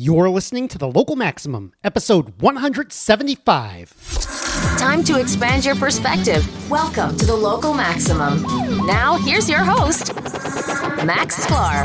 You're listening to the Local Maximum, episode 175. Time to expand your perspective. Welcome to the Local Maximum. Now, here's your host, Max Sklar.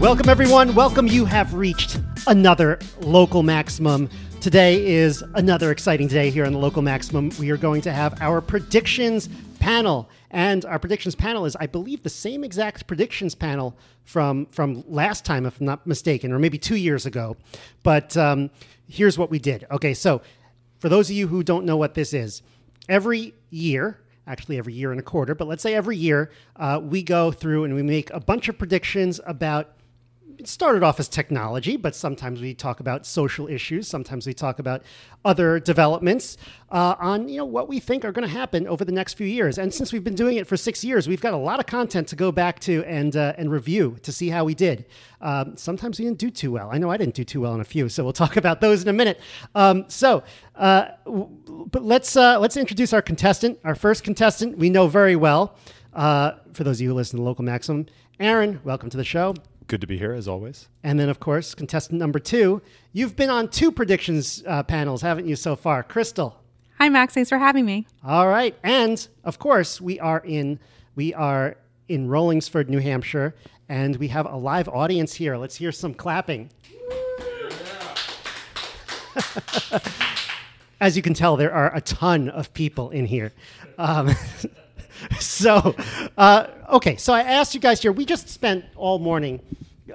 Welcome, everyone. Welcome. You have reached another Local Maximum. Today is another exciting day here on the Local Maximum. We are going to have our predictions panel. And our predictions panel is, I believe, the same exact predictions panel from, from last time, if I'm not mistaken, or maybe two years ago. But um, here's what we did. Okay, so for those of you who don't know what this is, every year, actually every year and a quarter, but let's say every year, uh, we go through and we make a bunch of predictions about it started off as technology, but sometimes we talk about social issues. Sometimes we talk about other developments uh, on you know what we think are going to happen over the next few years. And since we've been doing it for six years, we've got a lot of content to go back to and uh, and review to see how we did. Um, sometimes we didn't do too well. I know I didn't do too well in a few, so we'll talk about those in a minute. Um, so, uh, but let's uh, let's introduce our contestant. Our first contestant we know very well. Uh, for those of you who listen to Local Maximum, Aaron, welcome to the show. Good to be here as always. And then, of course, contestant number two. You've been on two predictions uh, panels, haven't you, so far? Crystal. Hi, Max. Thanks for having me. All right, and of course, we are in we are in Rollinsford, New Hampshire, and we have a live audience here. Let's hear some clapping. As you can tell, there are a ton of people in here. Um, so, uh, okay, so I asked you guys here. We just spent all morning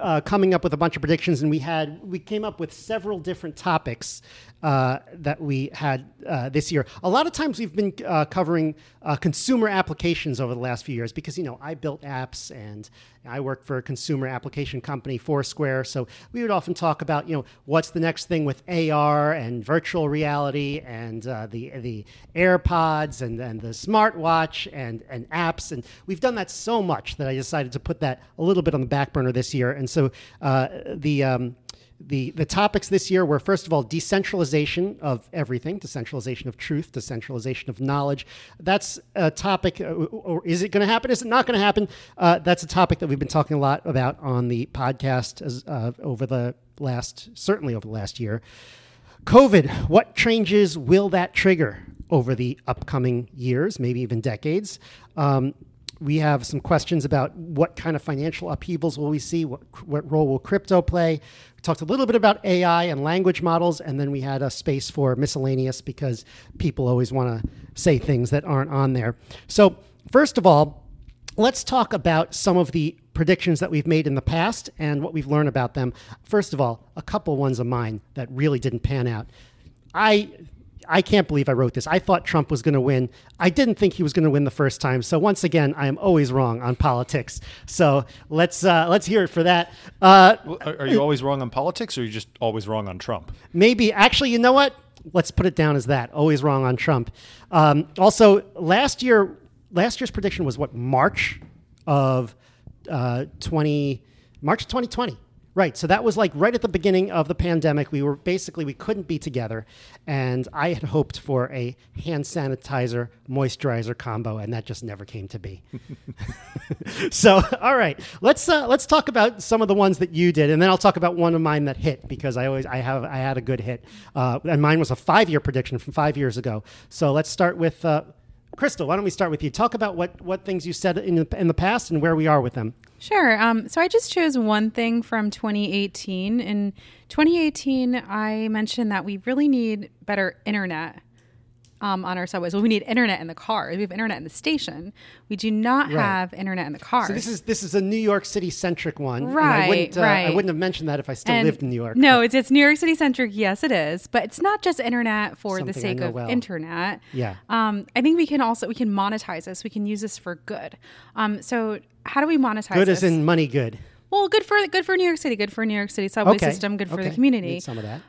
uh, coming up with a bunch of predictions, and we had we came up with several different topics uh, that we had uh, this year. A lot of times we've been uh, covering uh, consumer applications over the last few years because you know I built apps and I work for a consumer application company, Foursquare. So we would often talk about you know what's the next thing with AR and virtual reality and uh, the the AirPods and and the smartwatch and and apps, and we've done that so much that I decided to put that a little bit on the back burner this year. And so uh, the um, the, the topics this year were first of all decentralization of everything decentralization of truth decentralization of knowledge. That's a topic uh, or is it going to happen? Is it not going to happen? Uh, that's a topic that we've been talking a lot about on the podcast as, uh, over the last certainly over the last year. Covid what changes will that trigger over the upcoming years maybe even decades? Um, we have some questions about what kind of financial upheavals will we see, what, what role will crypto play. Talked a little bit about AI and language models, and then we had a space for miscellaneous because people always want to say things that aren't on there. So, first of all, let's talk about some of the predictions that we've made in the past and what we've learned about them. First of all, a couple ones of mine that really didn't pan out. I I can't believe I wrote this. I thought Trump was going to win. I didn't think he was going to win the first time. So once again, I am always wrong on politics. So let's uh, let's hear it for that. Uh, are, you always wrong on politics, or are you just always wrong on Trump? Maybe actually, you know what? Let's put it down as that. Always wrong on Trump. Um, also, last year, last year's prediction was what March of uh, twenty March twenty twenty. Right. So that was like right at the beginning of the pandemic. We were basically, we couldn't be together. And I had hoped for a hand sanitizer moisturizer combo, and that just never came to be. so, all right, let's, uh, let's talk about some of the ones that you did. And then I'll talk about one of mine that hit because I always, I have, I had a good hit. Uh, and mine was a five year prediction from five years ago. So let's start with, uh, Crystal, why don't we start with you? Talk about what, what things you said in the, in the past and where we are with them. Sure. Um, so I just chose one thing from 2018. In 2018, I mentioned that we really need better internet um, on our subways. Well, we need internet in the cars. We have internet in the station. We do not right. have internet in the cars. So this is this is a New York City centric one. Right. I wouldn't, uh, right. I wouldn't have mentioned that if I still and lived in New York. No, it's, it's New York City centric. Yes, it is. But it's not just internet for Something the sake of well. internet. Yeah. Um, I think we can also we can monetize this. We can use this for good. Um, so how do we monetize? Good this? as in money. Good. Well, good for good for New York City. Good for New York City subway okay. system. Good for okay. the community. Need some of that.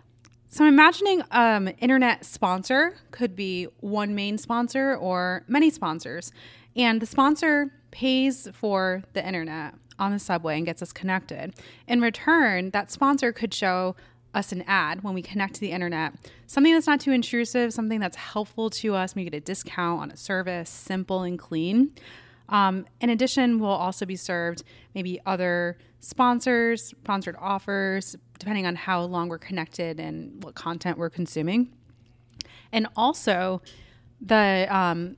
So I'm imagining um, internet sponsor could be one main sponsor or many sponsors, and the sponsor pays for the internet on the subway and gets us connected. In return, that sponsor could show us an ad when we connect to the internet, something that's not too intrusive, something that's helpful to us. We get a discount on a service, simple and clean. Um, in addition, we'll also be served maybe other sponsors, sponsored offers, depending on how long we're connected and what content we're consuming. And also, the um,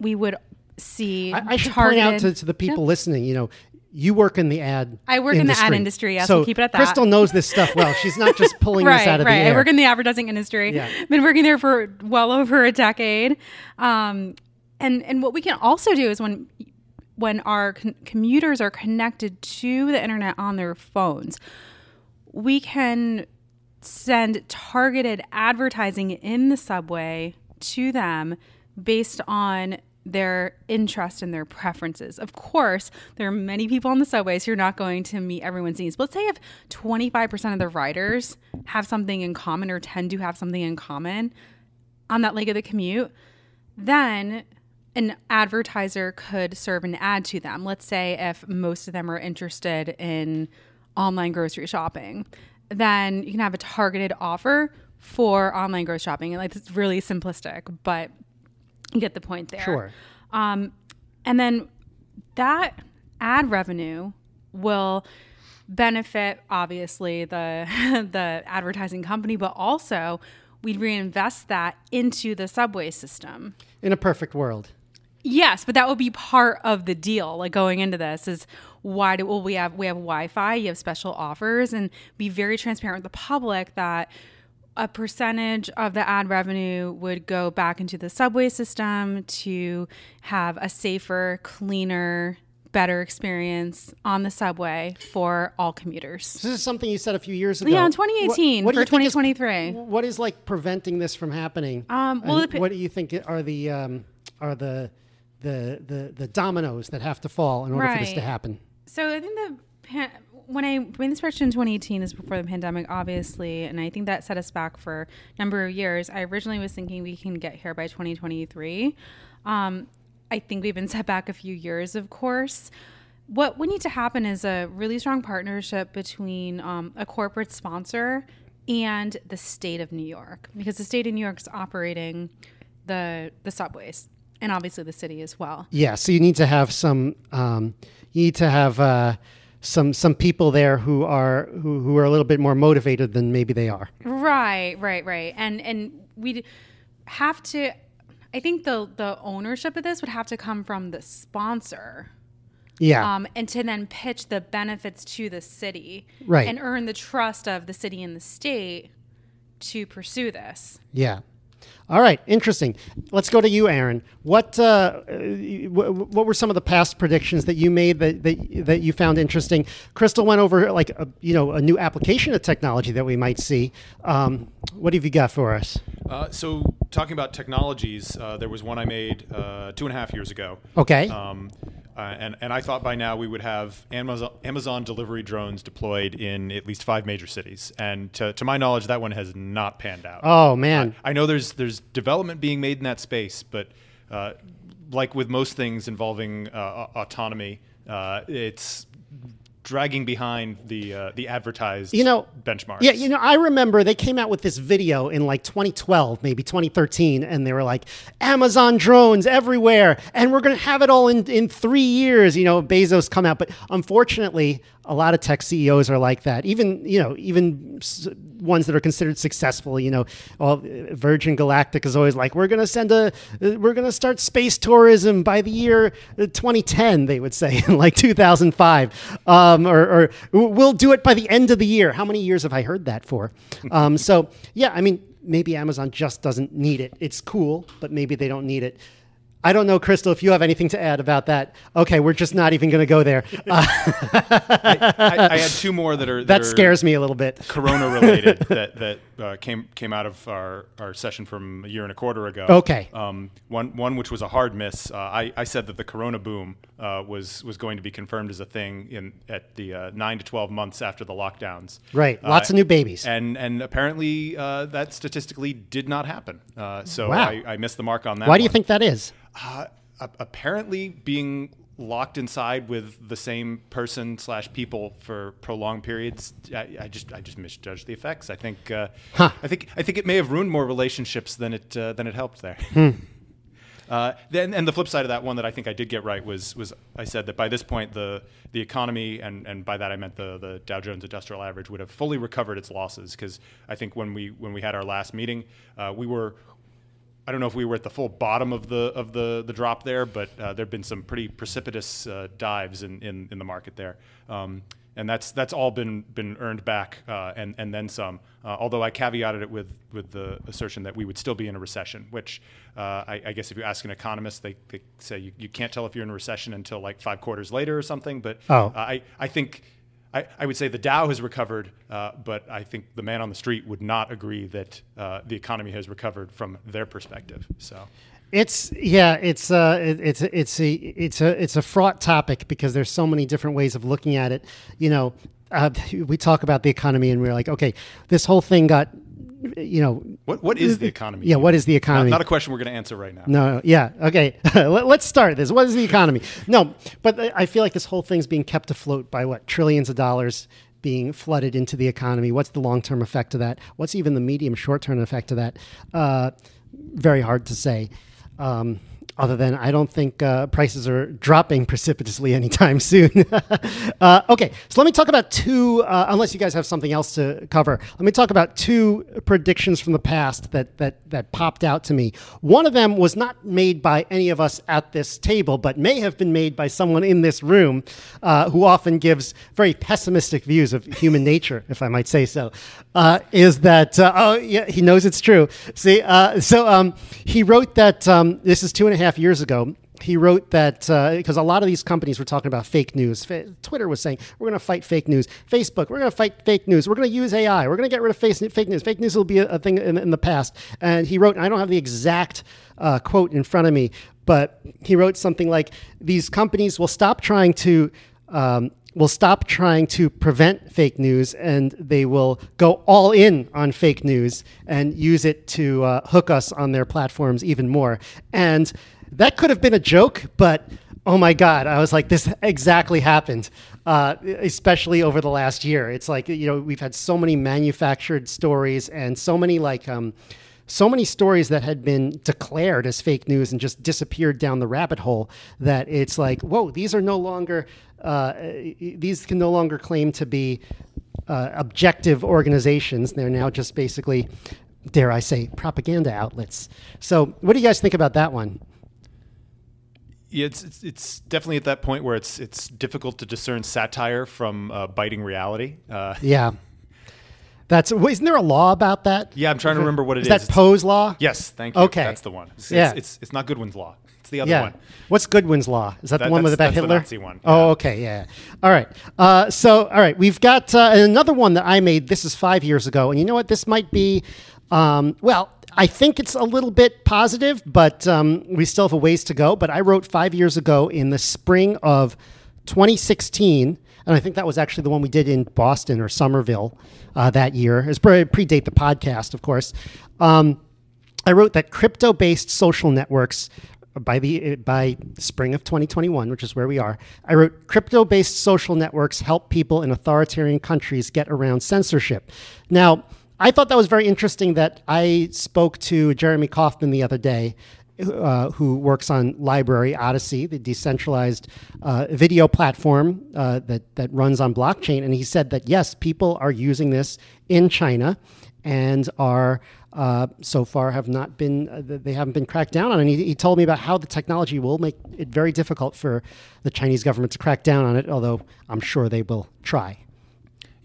we would see. I, I should point out to, to the people Yeah. listening, you know, you work in the ad. I work in the ad industry, yes, so we'll keep it at that. Crystal knows this stuff well. She's not just pulling right, this out of right. the air. I work in the advertising industry. Yeah. Been working there for well over a decade. Um, and and what we can also do is when when our con- commuters are connected to the internet on their phones, we can send targeted advertising in the subway to them based on their interest and their preferences. Of course, there are many people on the subways. You're not going to meet everyone's needs. But let's say if 25% of the riders have something in common or tend to have something in common on that leg of the commute, then an advertiser could serve an ad to them. Let's say if most of them are interested in online grocery shopping, then you can have a targeted offer for online grocery shopping. And like it's really simplistic, but you get the point there. Sure. Um, and then that ad revenue will benefit obviously the the advertising company, but also we'd reinvest that into the subway system. in a perfect world. Yes, but that would be part of the deal. Like going into this is why do well we have we have Wi-Fi, you have special offers, and be very transparent with the public that a percentage of the ad revenue would go back into the subway system to have a safer, cleaner, better experience on the subway for all commuters. This is something you said a few years ago. Yeah, in 2018 do you for think is- 2023. what is like preventing this from happening? Um, well, And what do you think are the um, are the, the the the dominoes that have to fall in order for this to happen? So I think the pan- when I made this prediction in 2018 is before the pandemic, obviously, and I think that set us back for a number of years. I originally was thinking we can get here by 2023. Um, I think we've been set back a few years, of course. What would need to happen is a really strong partnership between um, a corporate sponsor and the state of New York, because the state of New York is operating the the subways, and obviously the city as well. Yeah, so you need to have some. Um, you need to have uh, some some people there who are who, who are a little bit more motivated than maybe they are. Right, right, right. And and we have to I think the the ownership of this would have to come from the sponsor. Yeah, Um, and to then pitch the benefits to the city Right. and earn the trust of the city and the state to pursue this. yeah. All right, interesting. Let's go to you, Aaron. What uh, what, were some of the past predictions that you made that, that that you found interesting? Crystal went over like a, you know a new application of technology that we might see. Um, what have you got for us? Uh, so, talking about technologies, uh, there was one I made uh, two and a half years ago. Okay. Um, uh, and, and I thought by now we would have Amazon, Amazon delivery drones deployed in at least five major cities. And to, to my knowledge, that one has not panned out. Oh man, I know there's there's development being made in that space, but uh, like with most things involving uh, autonomy, uh, it's dragging behind the uh, the advertised you know benchmarks. Yeah, you know, I remember they came out with this video in like 2012, maybe 2013, and they were like, Amazon drones everywhere, and we're going to have it all in, in three years. You know, Bezos come out, but unfortunately, a lot of tech CEOs are like that. Even you know, even ones that are considered successful. You know, all, Virgin Galactic is always like, we're going to send a, we're going to start space tourism by the year uh, 2010. They would say in like 2005, um, or, or we'll do it by the end of the year. How many years have I heard that for? Um, so yeah, I mean, maybe Amazon just doesn't need it. It's cool, but maybe they don't need it. I don't know, Crystal, if you have anything to add about that. Okay, we're just not even going to go there. Uh, I, I had two more that are that are scares me a little bit. Corona related that that uh, came came out of our, our session from a year and a quarter ago. Okay. Um, one one which was a hard miss. Uh, I, I said that the Corona boom uh, was was going to be confirmed as a thing in at the uh, nine to twelve months after the lockdowns. Right, lots of new babies. And and apparently uh, that statistically did not happen. Uh, so Wow. I, I missed the mark on that. Why do you one. think that is? Uh, apparently, being locked inside with the same person slash people for prolonged periods, I, I just I just misjudged the effects. I think uh, Huh. I think I think it may have ruined more relationships than it uh, than it helped there. Uh, then, and the flip side of that one that I think I did get right was was I said that by this point the the economy and, and by that I meant the, the Dow Jones Industrial Average would have fully recovered its losses because I think when we when we had our last meeting uh, we were I don't know if we were at the full bottom of the of the, the drop there, but uh, there have been some pretty precipitous uh, dives in, in, in, the market there. Um, and that's that's all been been earned back uh, and and then some. Uh, although I caveated it with with the assertion that we would still be in a recession, which uh, I, I, guess if you ask an economist, they, they say you, you can't tell if you're in a recession until like five quarters later or something. But oh. I I think. I, I would say the Dow has recovered, uh, but I think the man on the street would not agree that uh, the economy has recovered from their perspective. So, it's yeah, it's uh, it, it's it's a it's a it's a fraught topic because there's so many different ways of looking at it. You know, uh, we talk about the economy and we're like, okay, this whole thing got you know what what is the economy? Yeah what is the economy? Not, not a question we're going to answer right now. No yeah okay. Let, us start this. What is the economy? No but i feel like this whole thing's being kept afloat by what trillions of dollars being flooded into the economy. What's the long-term effect of that? What's even the medium short-term effect of that? Uh, very hard to say. Um, other than I don't think uh, prices are dropping precipitously anytime soon. uh, okay, so let me talk about two, uh, unless you guys have something else to cover, let me talk about two predictions from the past that, that, that popped out to me. One of them was not made by any of us at this table, but may have been made by someone in this room uh, who often gives very pessimistic views of human nature, if I might say so. Uh, is that, uh, oh, yeah, he knows it's true. See, so um, he wrote that um, this is two and a half half years ago, he wrote that because uh, a lot of these companies were talking about fake news. Twitter was saying, we're going to fight fake news. Facebook, we're going to fight fake news. We're going to use AI. We're going to get rid of face- fake news. Fake news will be a, a thing in, in, the past. And he wrote, and I don't have the exact uh, quote in front of me, but he wrote something like, these companies will stop trying to. Um, will stop trying to prevent fake news and they will go all in on fake news and use it to uh, hook us on their platforms even more. And that could have been a joke, but oh my God, I was like, this exactly happened, uh, especially over the last year. It's like, you know, we've had so many manufactured stories and so many like, um, so many stories that had been declared as fake news and just disappeared down the rabbit hole that it's like, whoa, these are no longer, uh, these can no longer claim to be uh, objective organizations. They're now just basically, dare I say, propaganda outlets. So, what do you guys think about that one? Yeah, it's, it's, it's definitely at that point where it's it's difficult to discern satire from uh, biting reality. Uh, yeah, that's isn't there a law about that? Yeah, I'm trying to remember what it is. Is that Poe's law? Yes, thank you. Okay, that's the one. It's, yeah, it's, it's, it's not Godwin's law. It's the other yeah. one. What's Godwin's law? Is that, that the one with about Hitler? Nazi one. Yeah. Oh, okay, yeah. All right. Uh, so, all right, we've got uh, another one that I made. This is five years ago, and you know what? This might be. Um, well, I think it's a little bit positive, but um, we still have a ways to go. But I wrote five years ago in the spring of 2016, and I think that was actually the one we did in Boston or Somerville uh, that year. It predate the podcast, of course. Um, I wrote that crypto-based social networks by the by spring of 2021, which is where we are. I wrote crypto-based social networks help people in authoritarian countries get around censorship. Now I thought that was very interesting that I spoke to Jeremy Kauffman the other day, uh, who works on LBRY Odysee, the decentralized uh, video platform uh, that, that runs on blockchain. And he said that, yes, people are using this in China and are uh, so far have not been, uh, they haven't been cracked down on. And he, he told me about how the technology will make it very difficult for the Chinese government to crack down on it, although I'm sure they will try.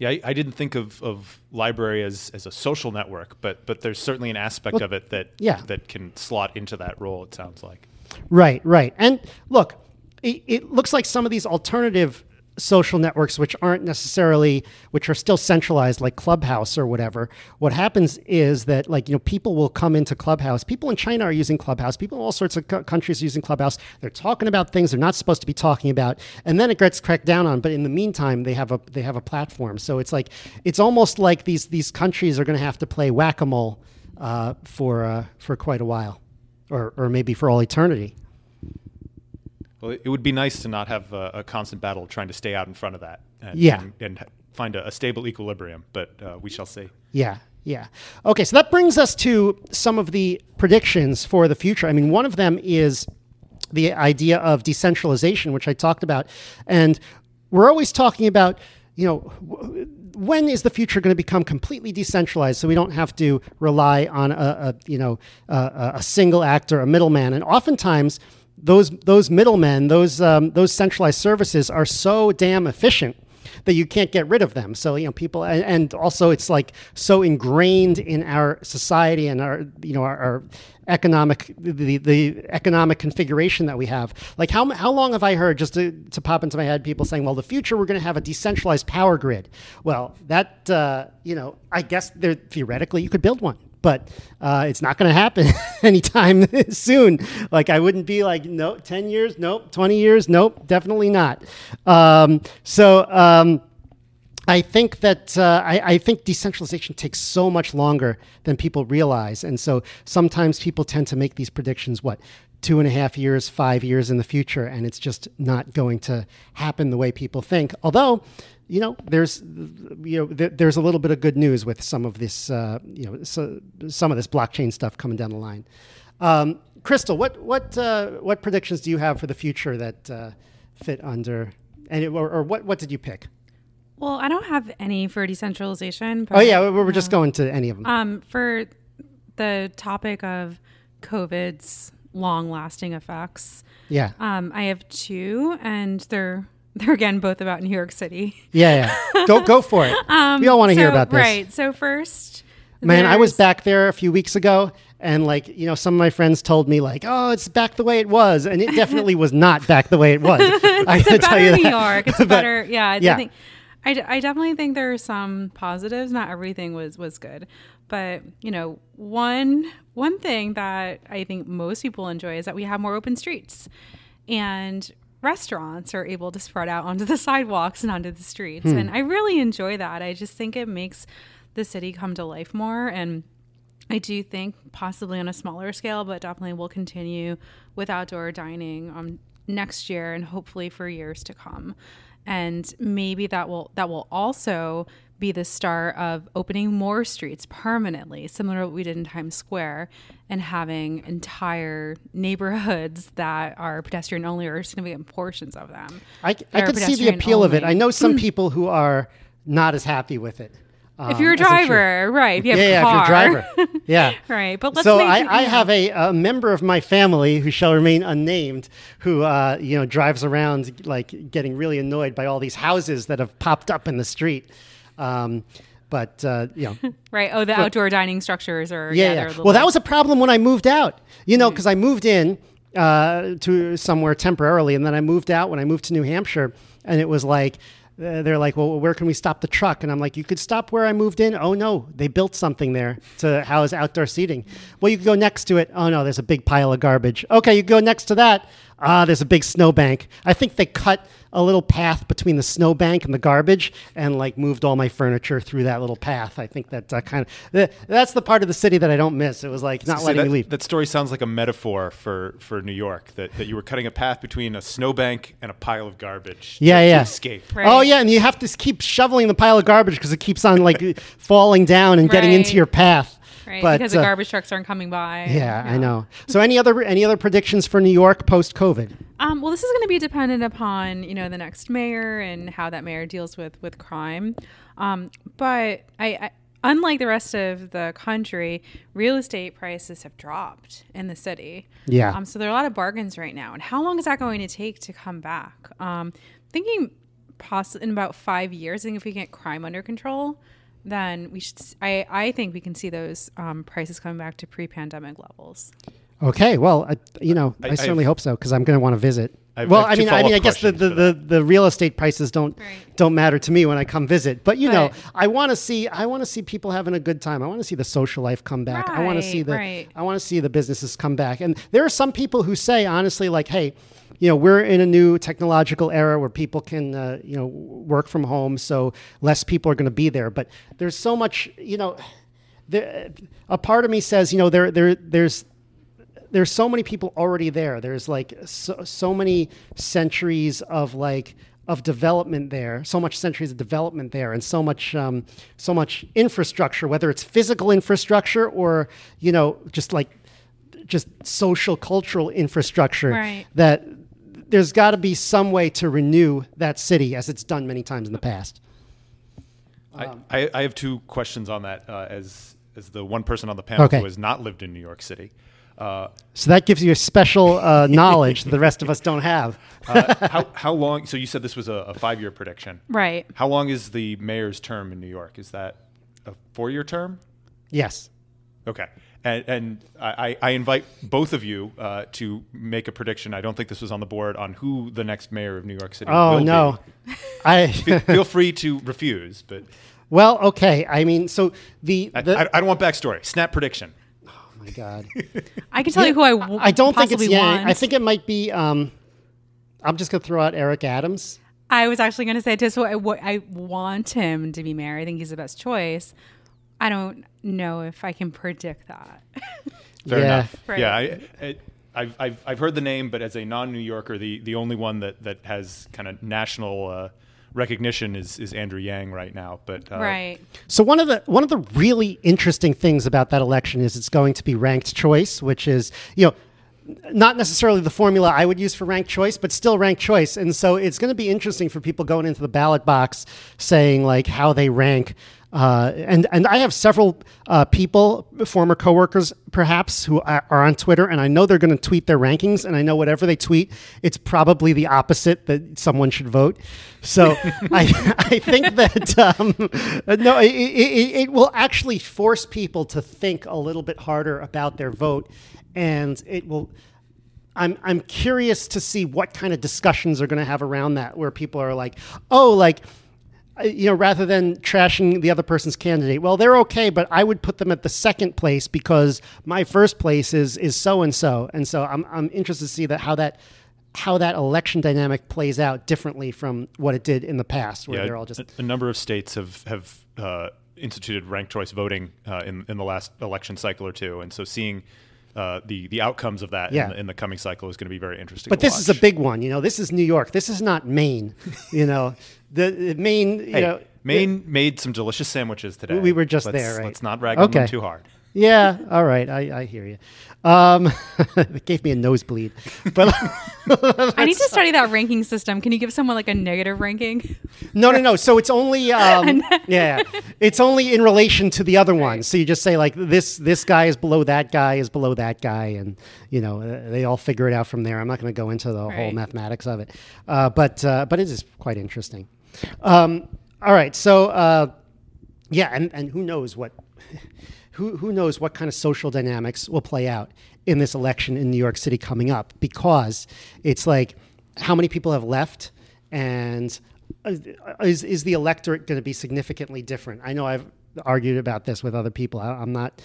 Yeah, I, I, didn't think of, of LBRY as, as a social network, but but there's certainly an aspect well, of it that yeah. that can slot into that role. It sounds like. Right, right, and look, it, it looks like some of these alternative social networks which aren't necessarily which are still centralized like clubhouse or whatever what happens is that like you know people will come into clubhouse. People in china are using clubhouse. People in all sorts of co- countries are using clubhouse. They're talking about things they're not supposed to be talking about and then it gets cracked down on. But in the meantime they have a they have a platform. So it's like it's almost like these these countries are going to have to play whack-a-mole uh, for uh, for quite a while or or maybe for all eternity well, it would be nice to not have a, a constant battle trying to stay out in front of that. And, yeah. And, and find a, a, stable equilibrium, but uh, we shall see. Yeah. Yeah. Okay, so that brings us to some of the predictions for the future. I mean, one of them is the idea of decentralization, which I talked about. And we're always talking about, you know, when is the future going to become completely decentralized so we don't have to rely on a, a you know a, a single actor, a middleman, and oftentimes those those middlemen, those um, those centralized services are so damn efficient that you can't get rid of them. So you know people, and, and also it's like so ingrained in our society and our you know our, our economic the, the economic configuration that we have. Like how how long have I heard just to, to pop into my head people saying, well, the future we're going to have a decentralized power grid. Well, that uh, you know I guess theoretically you could build one but uh, it's not going to happen anytime soon. Like I wouldn't be like, no, ten years, nope, twenty years, nope, definitely not. Um, so. Um, I think that uh, I, I, think decentralization takes so much longer than people realize, and so sometimes people tend to make these predictions. What two and a half years, five years in the future, and it's just not going to happen the way people think. Although you know, there's you know th- there's a little bit of good news with some of this uh, you know so, some of this blockchain stuff coming down the line. Um, Crystal, what what uh, what predictions do you have for the future that uh, fit under and or, or, what what did you pick? Well, I don't have any for decentralization. oh yeah, we were just going to any of them. Um, for the topic of COVID's long-lasting effects. Yeah. Um, I have two, and they're they're again both about New York City. Yeah, yeah. go go for it. Um, we all want to so, hear about this. Right. So first, man, I was back there a few weeks ago, and like you know, some of my friends told me like, "Oh, it's back the way it was," and it definitely was not back the way it was. I can tell you New that. York. It's better. Yeah. yeah. I think. I, I definitely think there are some positives. Not everything was was good, but you know, one one thing that I think most people enjoy is that we have more open streets, and restaurants are able to spread out onto the sidewalks and onto the streets. Hmm. And I really enjoy that. I just think it makes the city come to life more. And I do think possibly on a smaller scale, but definitely will continue with outdoor dining um, next year and hopefully for years to come. And maybe that will that will also be the start of opening more streets permanently, similar to what we did in Times Square, and having entire neighborhoods that are pedestrian only or significant portions of them. I, I could see the appeal of it. I know some people who are not as happy with it. If you're a um, driver, right? If you have yeah, a yeah, if you're a driver. Yeah. right? But let's so make I, I have a, a member of my family who shall remain unnamed, who uh, you know drives around like getting really annoyed by all these houses that have popped up in the street. Um, but uh, you know, right. Oh, the outdoor dining structures are yeah, yeah. little Well, that was a problem when I moved out. You Mm. know, because I moved in uh, to somewhere temporarily, and then I moved out when I moved to New Hampshire, and it was like. Uh, they're like, well, where can we stop the truck? And I'm like, you could stop where I moved in. Oh no, they built something there to house outdoor seating. Well, you could go next to it. Oh no, there's a big pile of garbage. Okay, you go next to that. Ah, there's a big snowbank. I think they cut a little path between the snowbank and the garbage, and like moved all my furniture through that little path. I think that uh, kind of that's the part of the city that I don't miss. It was like not See, letting that, me leave. that story sounds like a metaphor for, for New York. That, that you were cutting a path between a snowbank and a pile of garbage. to- Yeah, to yeah. escape. Right. Oh yeah, and you have to keep shoveling the pile of garbage because it keeps on like falling down and getting into your path. Right But, because the uh, garbage trucks aren't coming by. Yeah, I know. So any other any other predictions for New York post COVID? Um, well, this is going to be dependent upon you know the next mayor and how that mayor deals with with crime. Um, but I, I, unlike the rest of the country, real estate prices have dropped in the city. Yeah. Um, so there are a lot of bargains right now. And how long is that going to take to come back? Um, thinking possibly in about five years. I think if we get crime under control, then we should. I I think we can see those um, prices coming back to pre-pandemic levels. Okay, well, I, you know, I, I- certainly I've- hope so because I'm going to want to visit. I've- well, I I have two mean, I mean, I guess the, the, the, the real estate prices don't Right. don't matter to me when I come visit. But you know, I want to see I want to see people having a good time. I want to see the social life come back. I want to see the right. I want to see the businesses come back. And there are some people who say honestly, like, hey. You know, we're in a new technological era where people can, uh, you know, work from home, so less people are going to be there. But there's so much, you know, there, a part of me says, you know, there, there, there's there's so many people already there. There's like so, so many centuries of like of development there, so much centuries of development there, and so much um, so much infrastructure, whether it's physical infrastructure or you know just like just social cultural infrastructure Right. that there's got to be some way to renew that city as it's done many times in the past. I, I, I have two questions on that uh, as as the one person on the panel Okay. who has not lived in New York City. Uh, So that gives you a special uh, knowledge that the rest of us don't have. uh, how, how long? So you said this was a, a five year prediction. Right. How long is the mayor's term in New York? Is that a four year term? Yes. Okay. And, and I, I invite both of you uh, to make a prediction. I don't think this was on the board on who the next mayor of New York City Oh will no. be. I Feel free to refuse, but well, okay. I mean, so the, I, the I, I don't want backstory. Snap prediction. oh my god. I can tell you who I w- I don't think it's possibly Yang. I think it might be. Um, I'm just gonna throw out Eric Adams. I was actually going to say just what I, what I want him to be mayor. I think he's the best choice. I don't know if I can predict that. Fair Yeah. enough. Right. Yeah, I, I, I've, I've, I've heard the name, but as a non-New Yorker, the, the only one that, that has kind of national uh, recognition is, is Andrew Yang right now. But uh, right. So one of the one of the really interesting things about that election is it's going to be ranked choice, which is you know not necessarily the formula I would use for ranked choice, but still ranked choice. And so it's going to be interesting for people going into the ballot box saying like how they rank. Uh, and and I have several uh, people, former coworkers, perhaps, who are are on Twitter, and I know they're going to tweet their rankings, and I know whatever they tweet, it's probably the opposite that someone should vote. So I I think that um, no, it, it, it will actually force people to think a little bit harder about their vote, and it will. I'm I'm curious to see what kind of discussions are going to have around that, where people are like, oh, like you know, rather than trashing the other person's candidate, well, they're okay, but I would put them at the second place because my first place is is so and so, and so I'm I'm interested to see that how that how that election dynamic plays out differently from what it did in the past, where yeah, they're all just a, a number of states have have uh, instituted ranked choice voting uh, in in the last election cycle or two, and so seeing. Uh, the the outcomes of that Yeah. in, the, in the coming cycle is going to be very interesting. But this is a big one, you know. This is New York. This is not Maine, you know. The, the Maine, you Hey, know. Maine made some delicious sandwiches today. We were just Let's- there, right? Let's not rag on them too hard. Yeah, all right. I, I hear you. Um, it gave me a nosebleed. But I need to study that ranking system. Can you give someone like a negative ranking? no, no, no. So it's only um, yeah, it's only in relation to the other ones. So you just say like this this guy is below that guy is below that guy, and you know uh, they all figure it out from there. I'm not going to go into the whole mathematics of it, uh, but uh, but it is quite interesting. Um, all right, so uh, yeah, and, and who knows what who who knows what kind of social dynamics will play out in this election in New York City coming up because it's like how many people have left and uh, is is the electorate going to be significantly different? I know I've argued about this with other people. I, I'm not.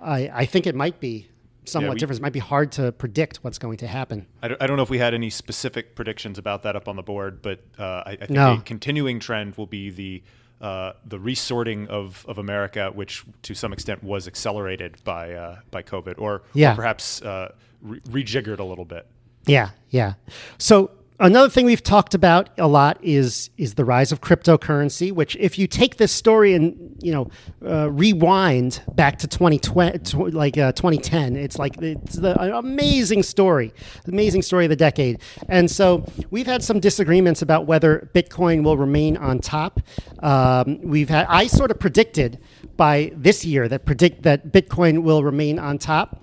I I think it might be somewhat we- different. It might be hard to predict what's going to happen. I don't, I don't know if we had any specific predictions about that up on the board, but uh, I, I think No. a continuing trend will be the uh, the resorting of, of America, which to some extent was accelerated by uh, by COVID, or, Yeah. or perhaps uh, re- rejiggered a little bit. Yeah, yeah. So another thing we've talked about a lot is is the rise of cryptocurrency. Which, if you take this story and you know uh, rewind back to 2020, tw- like uh, 2010, it's like it's the an amazing story, amazing story of the decade. And so we've had some disagreements about whether Bitcoin will remain on top. Um, we've had I sort of predicted by this year that predict that Bitcoin will remain on top.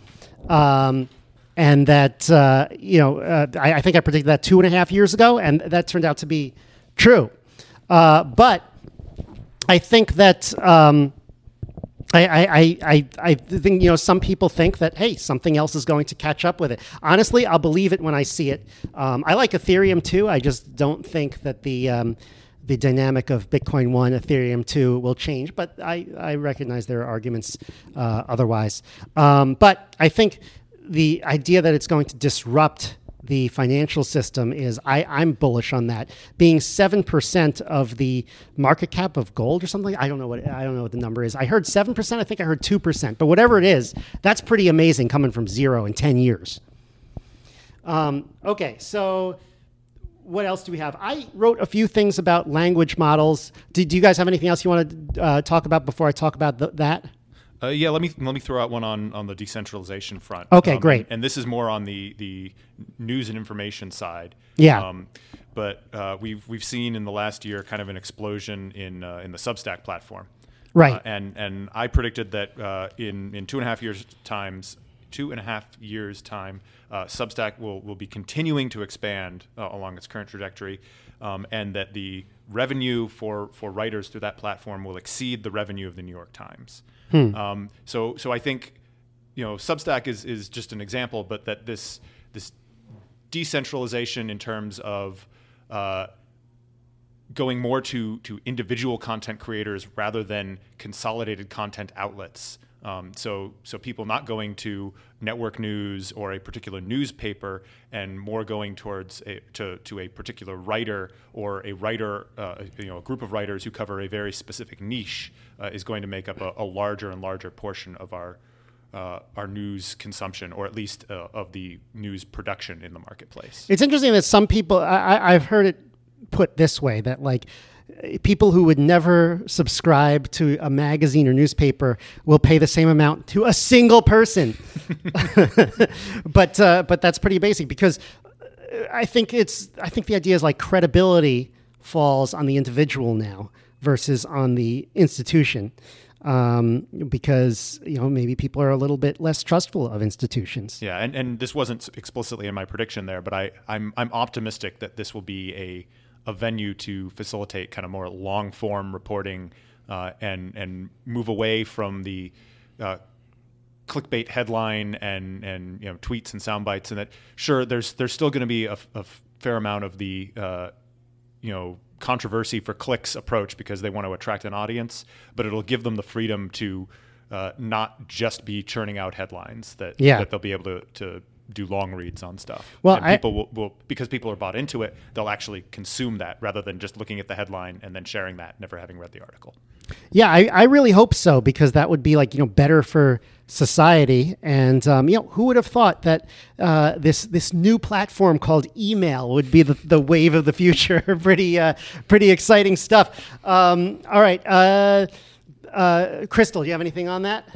Um, and that uh, you know uh, I, I think I predicted that two and a half years ago, and that turned out to be true. Uh, but I think that um, I, I, I, I, think you know some people think that hey something else is going to catch up with it. Honestly, I'll believe it when I see it. Um, I like Ethereum too. I just don't think that the um, the dynamic of Bitcoin one, Ethereum two will change. But I, I recognize there are arguments uh, otherwise. Um, but I think the idea that it's going to disrupt the financial system is I, I'm bullish on that. Being seven percent of the market cap of gold or something. I don't know what I don't know what the number is. I heard seven percent. I think I heard two percent. But whatever it is, that's pretty amazing coming from zero in ten years. Um, okay, so what else do we have? I wrote a few things about language models. Do, do you guys have anything else you want to uh, talk about before I talk about th- that? Uh, yeah, let me let me throw out one on, on the decentralization front. Okay, Um, great. And, this is more on the the news and information side. Yeah. Um, but uh, we've we've seen in the last year kind of an explosion in uh, in the Substack platform. Right. Uh, and and I predicted that uh, in in two and a half years times two and a half years time, uh, Substack will will be continuing to expand uh, along its current trajectory, um, and that the revenue for for writers through that platform will exceed the revenue of the New York Times. Um, so so I think you know Substack is is just an example, but that this this decentralization in terms of uh, going more to to individual content creators rather than consolidated content outlets. Um, so so people not going to network news or a particular newspaper and more going towards a, to to a particular writer or a writer uh, you know a group of writers who cover a very specific niche uh, is going to make up a, a larger and larger portion of our uh, our news consumption, or at least uh, of the news production in the marketplace. It's interesting that some people, I, I've heard it put this way that like people who would never subscribe to a magazine or newspaper will pay the same amount to a single person. but uh, but that's pretty basic because uh, I think it's I think the idea is like credibility falls on the individual now versus on the institution. Um, because you know maybe people are a little bit less trustful of institutions. Yeah, and, and this wasn't explicitly in my prediction there, but I, I'm I'm optimistic that this will be a a venue to facilitate kind of more long form reporting uh, and and move away from the uh, clickbait headline and and you know tweets and sound bites and that sure there's there's still going to be a fair amount of the uh, you know controversy for clicks approach because they want to attract an audience but it'll give them the freedom to uh, not just be churning out headlines that Yeah. that they'll be able to, to do long reads on stuff Well, I- people will, will because people are bought into it they'll actually consume that rather than just looking at the headline and then sharing that never having read the article Yeah, I, I really hope so because that would be like you know better for society. And um, you know, who would have thought that uh, this this new platform called email would be the, the wave of the future? pretty uh, pretty exciting stuff. Um, all right, uh, uh, Crystal, do you have anything on that?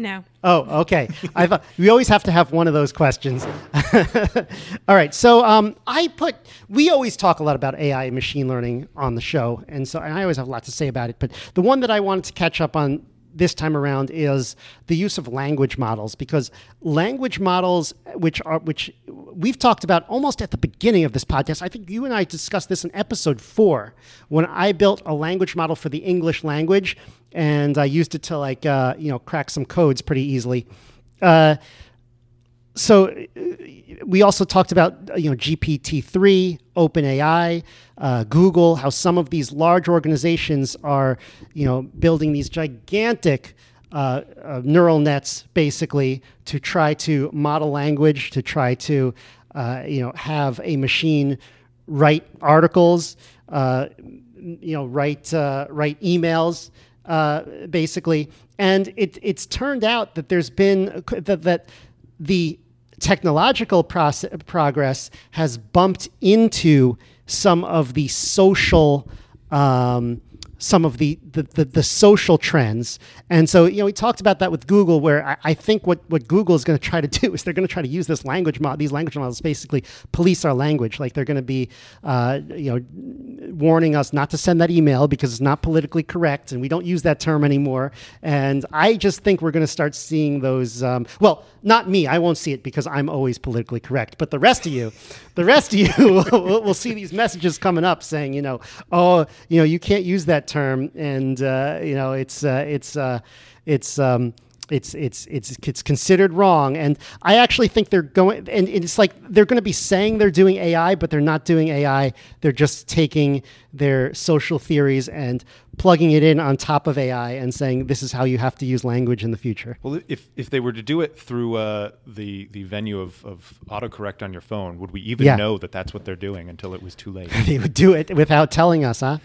No. Oh, okay. I thought we always have to have one of those questions. All right. So um, I put. We always talk a lot about AI and machine learning on the show, and so and I always have a lot to say about it. But the one that I wanted to catch up on this time around is the use of language models because language models which are which we've talked about almost at the beginning of this podcast i think you and i discussed this in episode four when i built a language model for the english language and i used it to like uh, you know crack some codes pretty easily. Uh, so uh, we also talked about uh, you know GPT-3, OpenAI, uh, Google, how some of these large organizations are you know building these gigantic uh, uh, neural nets basically to try to model language, to try to uh, you know have a machine write articles, you know write write emails uh, basically. And it, it's turned out that there's been that, that the technological process, progress has bumped into some of the social um, some of the, the, the, the social trends. And so, you know, we talked about that with Google, where I, I think what, what Google is going to try to do is they're going to try to use this language model, these language models basically police our language. Like they're going to be, uh, you know, warning us not to send that email because it's not politically correct and we don't use that term anymore. And I just think we're going to start seeing those. Um, well, not me, I won't see it because I'm always politically correct. But the rest of you, the rest of you will, will see these messages coming up saying, you know, oh, you know, you can't use that term, and uh, you know, it's uh, it's uh, it's. Um, it's it's it's it's considered wrong, and I actually think they're going. And it's like they're going to be saying they're doing AI, but they're not doing AI. They're just taking their social theories and plugging it in on top of AI and saying this is how you have to use language in the future. Well, if, if they were to do it through uh, the the venue of, of autocorrect on your phone, would we even Yeah. know that that's what they're doing until it was too late? they would do it without telling us, huh?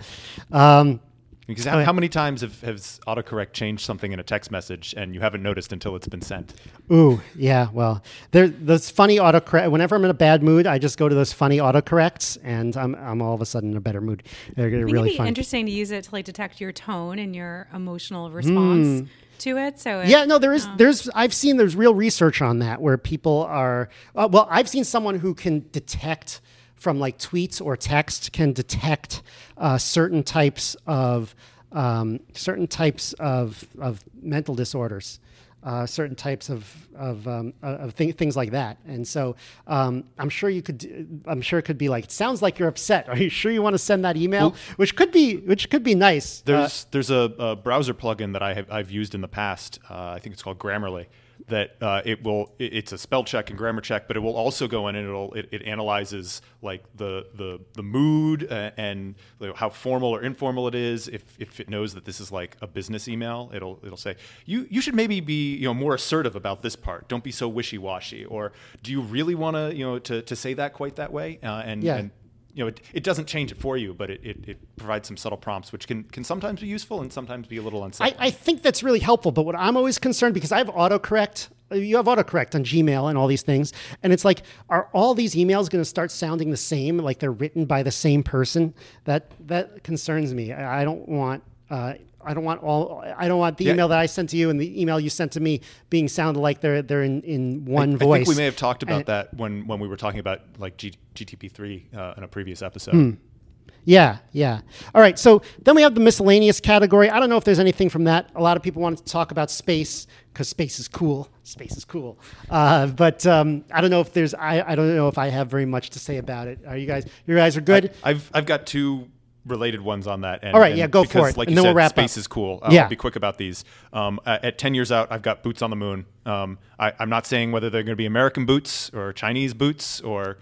Um, Because how, Oh, yeah. how many times have, has autocorrect changed something in a text message and you haven't noticed until it's been sent? Ooh, yeah. Well, there those funny autocorrect. Whenever I'm in a bad mood, I just go to those funny autocorrects, and I'm I'm all of a sudden in a better mood. They're I think really it'd be fun. interesting to use it to like detect your tone and your emotional response to it. So it. Yeah, no, there is. There's. I've seen there's real research on that where people are. Uh, well, I've seen someone who can detect from like tweets or text can detect uh, certain types of um, certain types of of mental disorders. Uh, certain types of of, um, uh, of thing, things like that, and so um, I'm sure you could. I'm sure it could be like. It sounds like you're upset. Are you sure you want to send that email? which could be, which could be nice. Uh, There's there's a, a browser plugin that I have I've used in the past. Uh, I think it's called Grammarly. That uh, it will it- it's a spell check and grammar check, but it will also go in and it'll it, it analyzes like the the the mood uh, and you know, how formal or informal it is. If if it knows that this is like a business email, it'll it'll say you you should maybe be you know more assertive about this part. Don't be so wishy washy. Or do you really want to you know to, to say that quite that way? Uh, and Yeah. and you know, it, it doesn't change it for you, but it, it, it provides some subtle prompts, which can, can sometimes be useful and sometimes be a little unsettling. I, I think that's really helpful. But what I'm always concerned because I have autocorrect. You have autocorrect on Gmail and all these things, and it's like, are all these emails going to start sounding the same, like they're written by the same person? That that concerns me. I, I don't want. Uh, I don't want all. I don't want the Yeah. email that I sent to you and the email you sent to me being sounded like they're they're in, in one I voice. I think we may have talked about And- that when, when we were talking about like G, GTP3 uh, in a previous episode. Hmm. Yeah, yeah. All right. So then we have the miscellaneous category. I don't know if there's anything from that. A lot of people wanted to talk about space because space is cool. Space is cool. Uh, but um, I don't know if there's. I, I don't know if I have very much to say about it. Are you guys? You guys are good. I've, I've got two related ones on that. And, All right, and yeah, go for it, Like and you then said, we'll wrap space up. is cool. Uh, Yeah. I'll be quick about these. Um, at at 10 years out, I've got boots on the moon. Um, I, I'm not saying whether they're going to be American boots or Chinese boots or,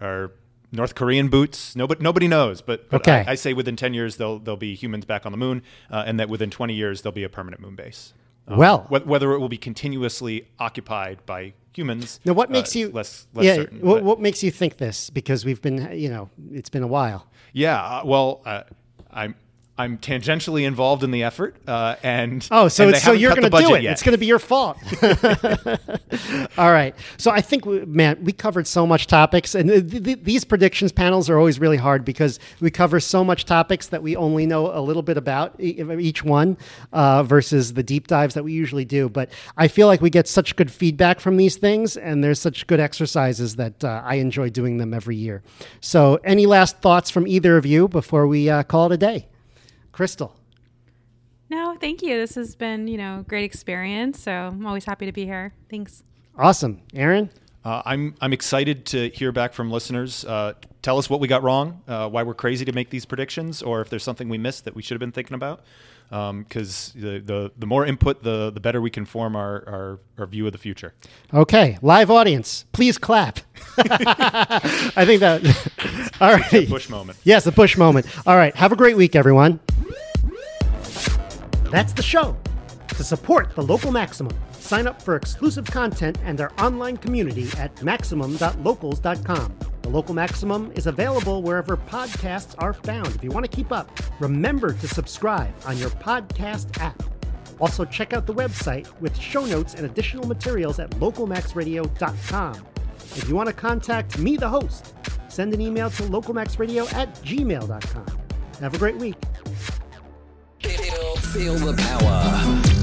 or North Korean boots. Nobody, nobody knows. But, but Okay. I, I say within 10 years, they'll there'll be humans back on the moon, uh, and that within 20 years, there'll be a permanent moon base. Um, Well. wh- whether it will be continuously occupied by humans. now, what uh, makes is you? less, less yeah. certain. what, what makes you think this? Because we've been, you know, it's been a while. Yeah, uh, well, uh, I'm I'm tangentially involved in the effort, uh, and Oh, so and so you're going to do it. yet. It's going to be your fault. All right. So I think, we, man, we covered so much topics, and th- th- these predictions panels are always really hard because we cover so much topics that we only know a little bit about e- each one uh, versus the deep dives that we usually do. But I feel like we get such good feedback from these things, and there's such good exercises that uh, I enjoy doing them every year. So, any last thoughts from either of you before we uh, call it a day? Crystal. No, thank you. This has been, you know, great experience. So I'm always happy to be here. Thanks. Awesome. Aaron? Uh, I'm I'm excited to hear back from listeners. Uh, tell us what we got wrong, uh, why we're crazy to make these predictions, or if there's something we missed that we should have been thinking about. Um, because the, the the more input, the the better we can form our, our, our view of the future. Okay, live audience, please clap. I think that. All right. Bush moment. Yes, the Bush moment. All right. Have a great week, everyone. That's the show. To support the local Maximum, sign up for exclusive content and our online community at maximum.locals.com. The local Maximum is available wherever podcasts are found. If you want to keep up, remember to subscribe on your podcast app. Also, check out the website with show notes and additional materials at localmaxradio.com. If you want to contact me, the host, send an email to localmaxradio at gmail.com. Have a great week. Feel the power.